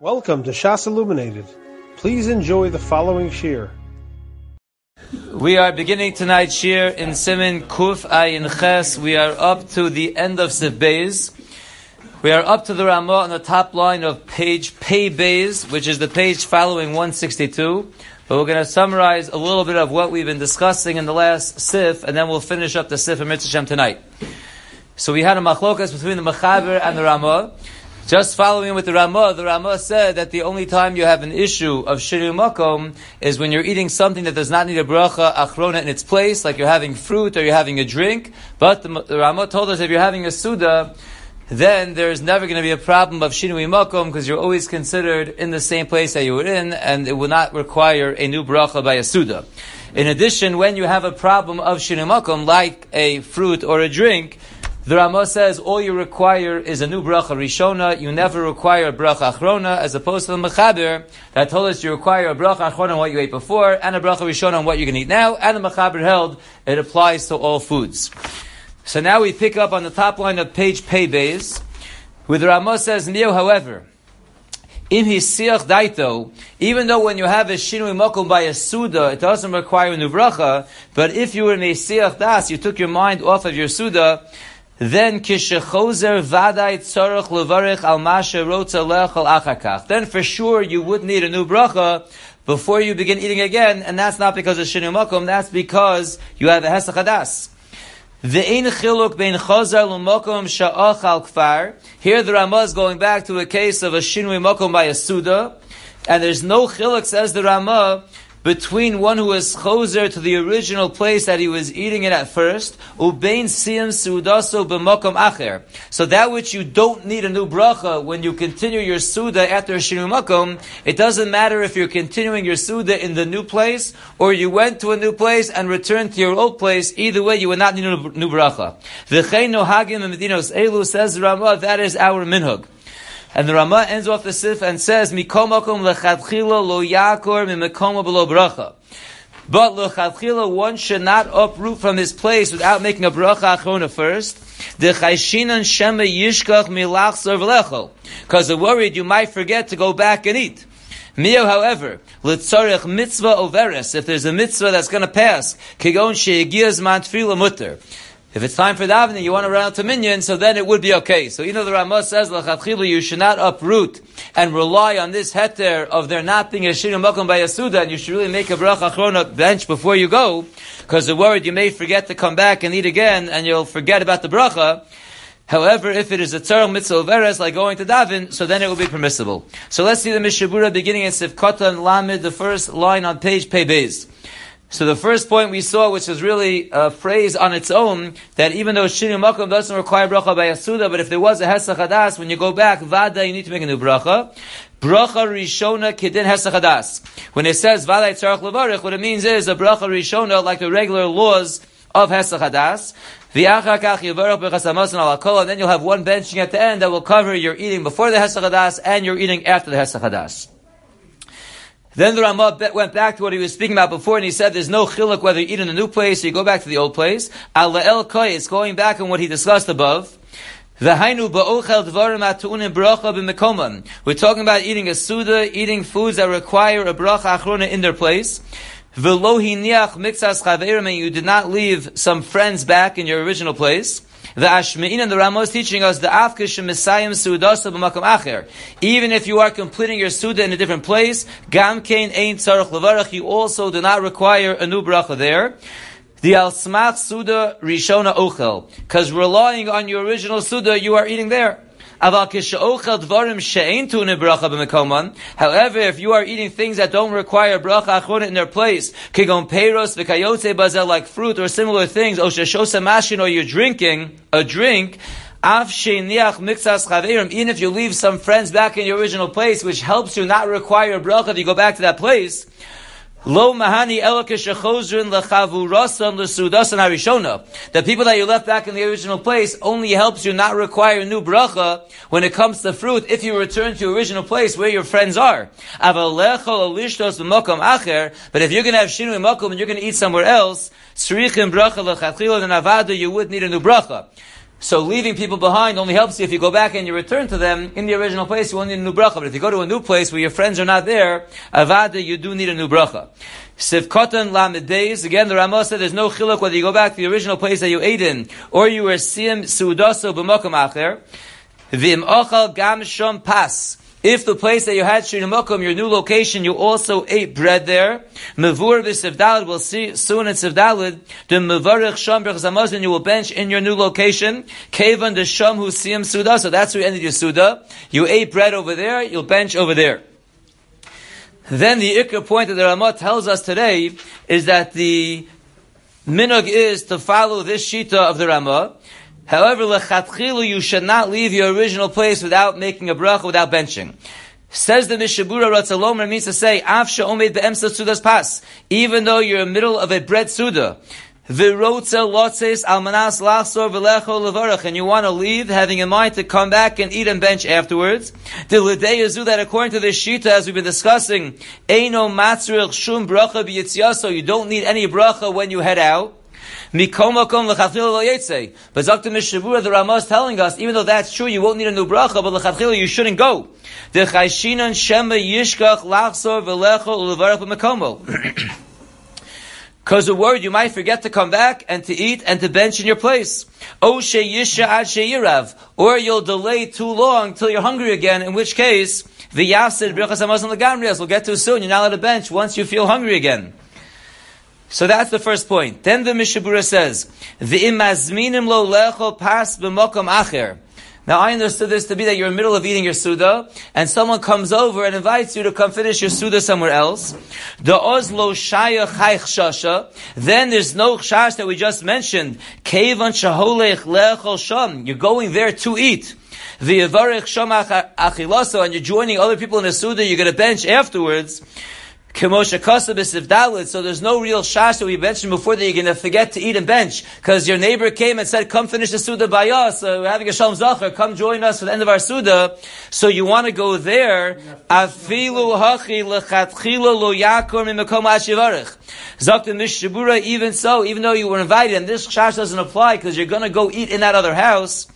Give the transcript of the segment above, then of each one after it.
Welcome to Shas Illuminated. Please enjoy the following shiur. We are beginning tonight's shiur in Siman Kuf Ayin Ches. We are up to the end of Beis. We are up to the Ramah on the top line of page Pei which is the page following 162. But we're going to summarize a little bit of what we've been discussing in the last Sif, and then we'll finish up the Sif in Mitzvah tonight. So we had a machlokas between the Machaber and the Ramah. Just following with the Ramah, the Ramah said that the only time you have an issue of shinui makom is when you're eating something that does not need a bracha achrona in its place, like you're having fruit or you're having a drink. But the, the Ramah told us if you're having a suda, then there's never going to be a problem of shinui makom because you're always considered in the same place that you were in, and it will not require a new bracha by a suda. In addition, when you have a problem of shinui makom, like a fruit or a drink, the Ramah says all you require is a new bracha rishona. You never require a bracha achrona, as opposed to the mechaber that told us you require a bracha achrona on what you ate before and a bracha rishona on what you can eat now. And the mechaber held it applies to all foods. So now we pick up on the top line of page Peibeis, where the Ramah says, Mio, however, in his hesach daito, even though when you have a shinui mokum by a suda, it doesn't require a new bracha, but if you were in a hesach das, you took your mind off of your suda, then kishechozer vaday tzarech levarich al masha rotza achakach. Then for sure you would need a new bracha before you begin eating again, and that's not because of shinui makom, that's because you have a hesach hadas. The ein chiluk bein chazar l'mokom sha'ach al kfar. Here the Ramah is going back to a case of a shinui mokom by a suda, and there's no chiluk, says the Ramah, between one who was choser to the original place that he was eating it at first, ubein siyam sudaso b'mokom acher. So that which you don't need a new bracha when you continue your suda after shinui makom, it doesn't matter if you're continuing your suda in the new place or you went to a new place and returned to your old place. Either way, you would not need a new bracha. V'chein nohagim medinos elu says Ramah that is our minhag. And the Ramah ends off the sif and says, Mikom makom lechatchila lo yakor mimekom below bracha. But lechatchila, one should not uproot from his place without making a bracha achrona first. The chayshinan shema yishkach milach servlecho. Because they're worried you might forget to go back and eat. Mio, however, litzarech mitzvah overes, if there's a mitzvah that's going to pass, kigon she'egiyaz man mutter. If it's time for davening, you want to run out to minyan, so then it would be okay. So you know the Ramah says, you should not uproot and rely on this heter of there not being a shinui makom by a suda, and you should really make a bracha achrona bench before you go, because they're worried you may forget to come back and eat again, and you'll forget about the bracha. However, if it is a tzarel mitzvah of like going to daven, so then it will be permissible. So let's see the Mishnah Berurah beginning in Sivkota and Lamed, the first line on page Pei Beis. So the first point we saw, which is really a phrase on its own, that even though Shinui Makom doesn't require bracha by Yasuda, but if there was a Hesach Hadas, when you go back, Vada, you need to make a new bracha. Bracha Rishona Kedin Hesach Hadas. When it says Vada Tzarech Levarich, what it means is a bracha Rishona, like the regular laws of Hesach Hadas. And then you'll have one benching at the end that will cover your eating before the Hesach Hadas and your eating after the Hesach Hadas. Then the Ramah went back to what he was speaking about before, and he said there's no chiluk whether you eat in a new place or you go back to the old place. Al el koy is going back on what he discussed above. We're talking about eating a suda, eating foods that require a bracha achrona in their place. You did not leave some friends back in your original place. The Ashmein and the Ramah is teaching us the Afkish Messiah Sudasa b'makam acher. Even if you are completing your Suda in a different place, Gam Kain Ein Tzarech Levarach, you also do not require a new bracha there. The Al Smach Suda Rishona Ochel. Because relying on your original Suda, you are eating there. However, if you are eating things that don't require bracha achrona in their place, kigon peiros v'kayotze bazel, like fruit or similar things, or mashin, or you're drinking a drink, even if you leave some friends back in your original place, which helps you not require bracha if you go back to that place, Lo mahani elakeshachozrin lechavurasan lesudasan harishona. The people that you left back in the original place only helps you not require a new bracha when it comes to fruit if you return to your original place where your friends are. But if you're going to have shinui makom and you're going to eat somewhere else, srichim bracha lechatchila and you would need a new bracha. So leaving people behind only helps you if you go back and you return to them in the original place. You won't need a new bracha. But if you go to a new place where your friends are not there, avada, you do need a new bracha. Sif katan days. Again, the Ramah said there's no chiluk whether you go back to the original place that you ate in or you were siyim suudaso b'mokum acher. Vim ochal gam shom pas. If the place that you had Shinui mokum, your new location, you also ate bread there, Mavur v'sivdalid, we'll see soon in Sivdalid, the Mavarich Sham Zamazin, you will bench in your new location, Kavan the Sham who Siyam Suda, so that's where you ended your Suda. You ate bread over there, you'll bench over there. Then the ikka point that the Ramah tells us today is that the minog is to follow this shita of the Ramah, However, lechatchilu, you should not leave your original place without making a bracha, without benching. Says the Mishnah Berurah Ratzalomer means to say, Afsha omed be'emsa sudas pas, even though you're in the middle of a bread suda. Virotza lotzes almanas lachsor v'lecho levarach, and you want to leave, having in mind to come back and eat and bench afterwards. The ledeyazu that according to this shita, as we've been discussing, eino matzrich shum bracha b'yitziyaso, you don't need any bracha when you head out. Mikomakom lechatchila lo yetze. But Zakta Mishnah Berurah, the Ramah is telling us, even though that's true, you won't need a new bracha, but lechatchila you shouldn't go. The chayshinan shema yishkach lachsor v'lecho ulevarach b'mekomo. Because the word you might forget to come back and to eat and to bench in your place. Or you'll delay too long till you're hungry again, in which case, the yasid brachas hamazon legamrias will get too soon. You're not allowed to bench once you feel hungry again. So that's the first point. Then the Mishnah Berurah says, "V'imazminim lo lecho pas b'mokom acher." Now I understood this to be that you're in the middle of eating your suda, and someone comes over and invites you to come finish your suda somewhere else. The ozlo shaya chaych shasha. Then there's no chash that we just mentioned. Kevan shaholech lechol sham. You're going there to eat. The yavarech sham achilaso, and you're joining other people in the suda. You're to bench afterwards. So there's no real shash that we mentioned before that you're going to forget to eat and bench because your neighbor came and said, "Come finish the suda by us. Uh, we're having a shalom zacher. Come join us for the end of our suda." So you want to go there. Afilu hachi lechatchila lo yakur mishabura. Even so, even though you were invited, and this shash doesn't apply because you're going to go eat in that other house.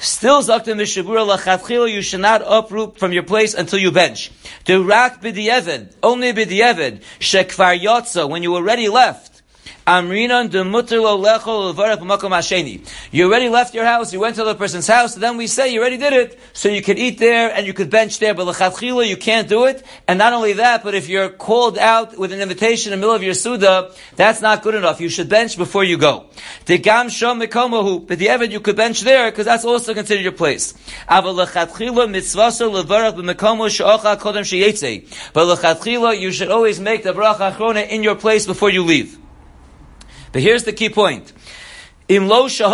Still, Zakta Mishnah Berurah Lachatchila, you should not uproot from your place until you bench. To rak b'di'eved, only b'di'eved, shekvar yotza, when you already left. Amrinan lecho b'makom hasheni. You already left your house, you went to the person's house, then we say you already did it, so you could eat there and you could bench there, but lechatchila you can't do it. And not only that, but if you're called out with an invitation in the middle of your suda, that's not good enough. You should bench before you go. The gam shom mikomahu, but the evid you could bench there because that's also considered your place. Aval lechatchila mitzvaso levarach she'ocha kodem. But lechatchila you should always make the bracha achrona in your place before you leave. But here's the key point. Unless you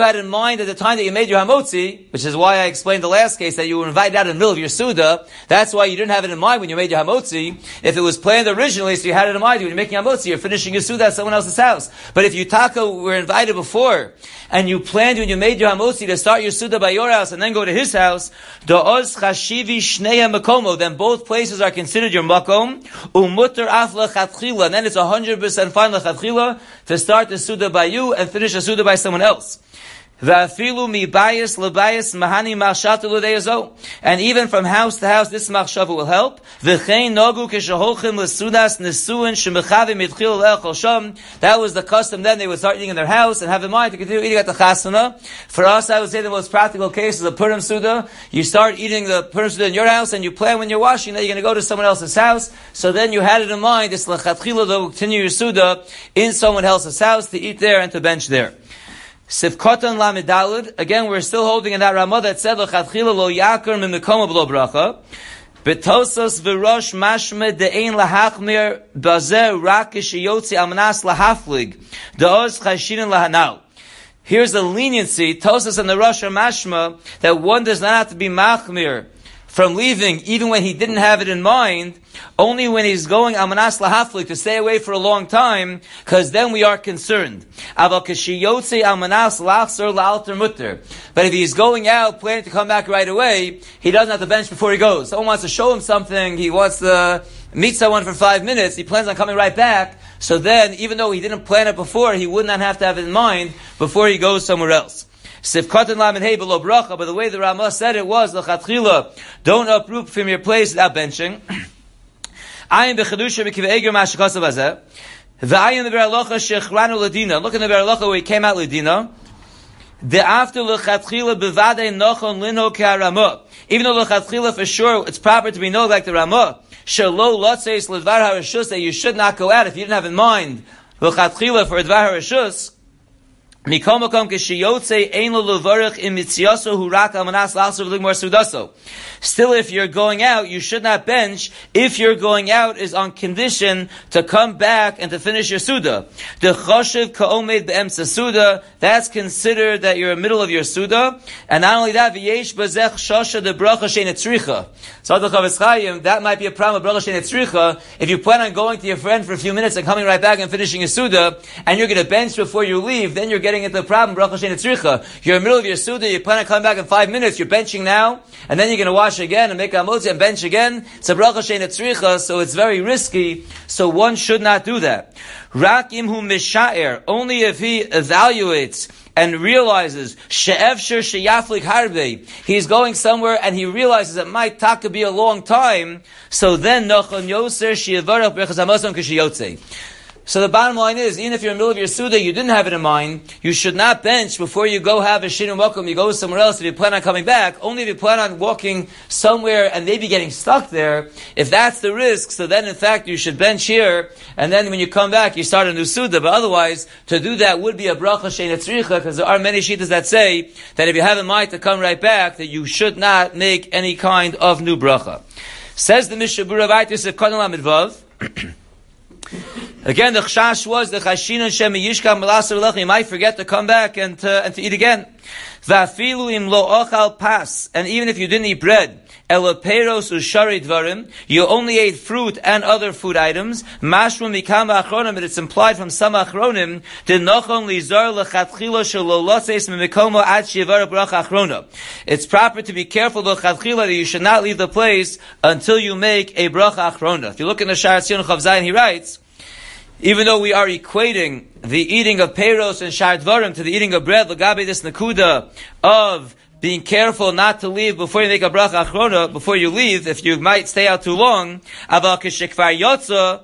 had in mind at the time that you made your hamotzi, which is why I explained the last case that you were invited out in the middle of your suda, that's why you didn't have it in mind when you made your hamotzi. If it was planned originally, so you had it in mind when you're making hamotzi, you're finishing your suda at someone else's house. But if you taka were invited before, and you planned when you made your hamotzi to start your suda by your house and then go to his house, da'oz chashivi shneya then both places are considered your makom, chatchila, and then it's a hundred percent fine lechatchila to start the suda by you and finish the suda by someone else. And even from house to house, this machshava will help. That was the custom then. They would start eating in their house and have in mind to continue eating at the chasana. For us, I would say the most practical case is a Purim Suda. You start eating the Purim Suda in your house and you plan when you're washing that you're going to go to someone else's house. So then you had it in mind, this lechatchila to continue your Suda in someone else's house to eat there and to bench there. Sif katan lamidalud. Again, we're still holding in that Ramah that said lechatchila lo yakar mimikoma b'lo bracha. Betosos v'rosh mashme de'ein lahachmir bazer rakish yotzi amnas lahaflig. Da'oz chashinin lahanal. Here's the leniency, Tosfos and the Rosh Mashma, that one does not have to be machmir from leaving, even when he didn't have it in mind, only when he's going amanas lahaflik to stay away for a long time, because then we are concerned. But if he's going out planning to come back right away, he doesn't have to bench before he goes. Someone wants to show him something, he wants to meet someone for five minutes, he plans on coming right back. So then, even though he didn't plan it before, he would not have to have it in mind before he goes somewhere else. Sifkatan Lamed Hey below bracha, but the way the Ramah said it was, L'chatchila, don't uproot from your place without benching. Ayin b'chadusha b'kiv eger ma'ashikosav hazeh. V'ayin b'Biur Halacha shechranu ladina. Look in the Biur Halacha where he came out ladina. The after lechatchila bevadei nochon lino k'aramah. Even though lechatchila for sure it's proper to be known like the Ramah. Shalo lotzeis ledvar harashus that you should not go out if you didn't have in mind lechatchila for dvar harashus. Still, if you're going out, you should not bench. If you're going out is on condition to come back and to finish your suda. The choshev ka'omed be'emsa suda, that's considered that you're in the middle of your suda. And not only that, v'yesh bazech shosha de bracha she'netzricha. So that might be a problem with bracha she'netzricha. If you plan on going to your friend for a few minutes and coming right back and finishing your suda, and you're going to bench before you leave, then you're getting getting into the problem. You're in the middle of your Suda, you plan on coming back in five minutes, you're benching now, and then you're going to wash again and make a motzi and bench again. It's a Tzricha, so it's very risky, so one should not do that. Rak imhu mishaer, only if he evaluates and realizes she'efsher sheyaflik harbe, he's going somewhere and he realizes it might take to be a long time, so then nochon yoser she'evarach hamasam kishiyotze. So the bottom line is, even if you're in the middle of your Suda, you didn't have it in mind, you should not bench before you go have a Shinum welcome, you go somewhere else if you plan on coming back, only if you plan on walking somewhere and maybe getting stuck there. If that's the risk, so then in fact you should bench here, and then when you come back, you start a new Suda, but otherwise, to do that would be a bracha shein because there are many shitas that say that if you have in mind to come right back, that you should not make any kind of new bracha. Says the Mishnah Berurah Vaitis of Kodal Again, the chash was the chashinon shem yishka malaser You might forget to come back and to, and to eat again. Vafilu im lo ochal pas. And even if you didn't eat bread, elaperos ushari dvarim, you only ate fruit and other food items. Mashrum mikam achronim, it's implied from some achronim, nochon lizar lechatchila shalolotes mimikomo ad shivar bracha achrona. It's proper to be careful lechatchila that you should not leave the place until you make a bracha achrona. If you look in the Sha'ar HaTziyun Chav he writes, even though we are equating the eating of peros and shardvarim to the eating of bread, lagabe this nakuda of being careful not to leave before you make a bracha achrona, before you leave, if you might stay out too long, aval kishikvar yotza,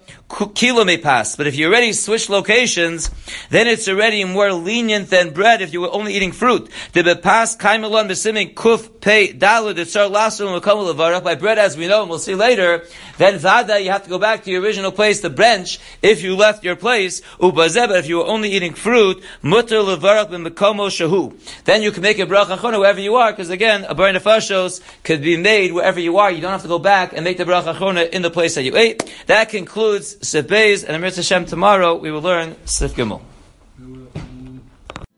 kilo may pass. But if you already switch locations, then it's already more lenient than bread if you were only eating fruit. The bepas kaimelon besiming kuf pei dalu detzar lasu levarach by bread as we know and we'll see later. Then vada you have to go back to your original place, the bench, if you left your place. Ubazeh, but if you were only eating fruit, mutter levarach b'mekomo shahu. Then you can make a bracha chona wherever you are, because again, a borei nefashos could be made wherever you are. You don't have to go back and make the bracha chona in the place that you ate. That concludes Sif Beis, and Amir Hashem tomorrow we will learn Sif Gimel.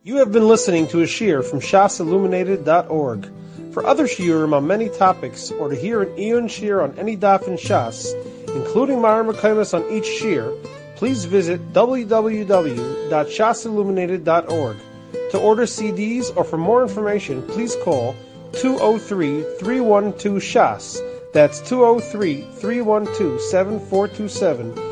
You have been listening to a shiur from shasilluminated.org. For other shiurim on many topics, or to hear an iyun shiur on any daf in Shas, including mareh mekomos on each shiur, please visit www.shasilluminated.org. To order CDs or for more information, please call 203 312 Shas. That's 203 312 7427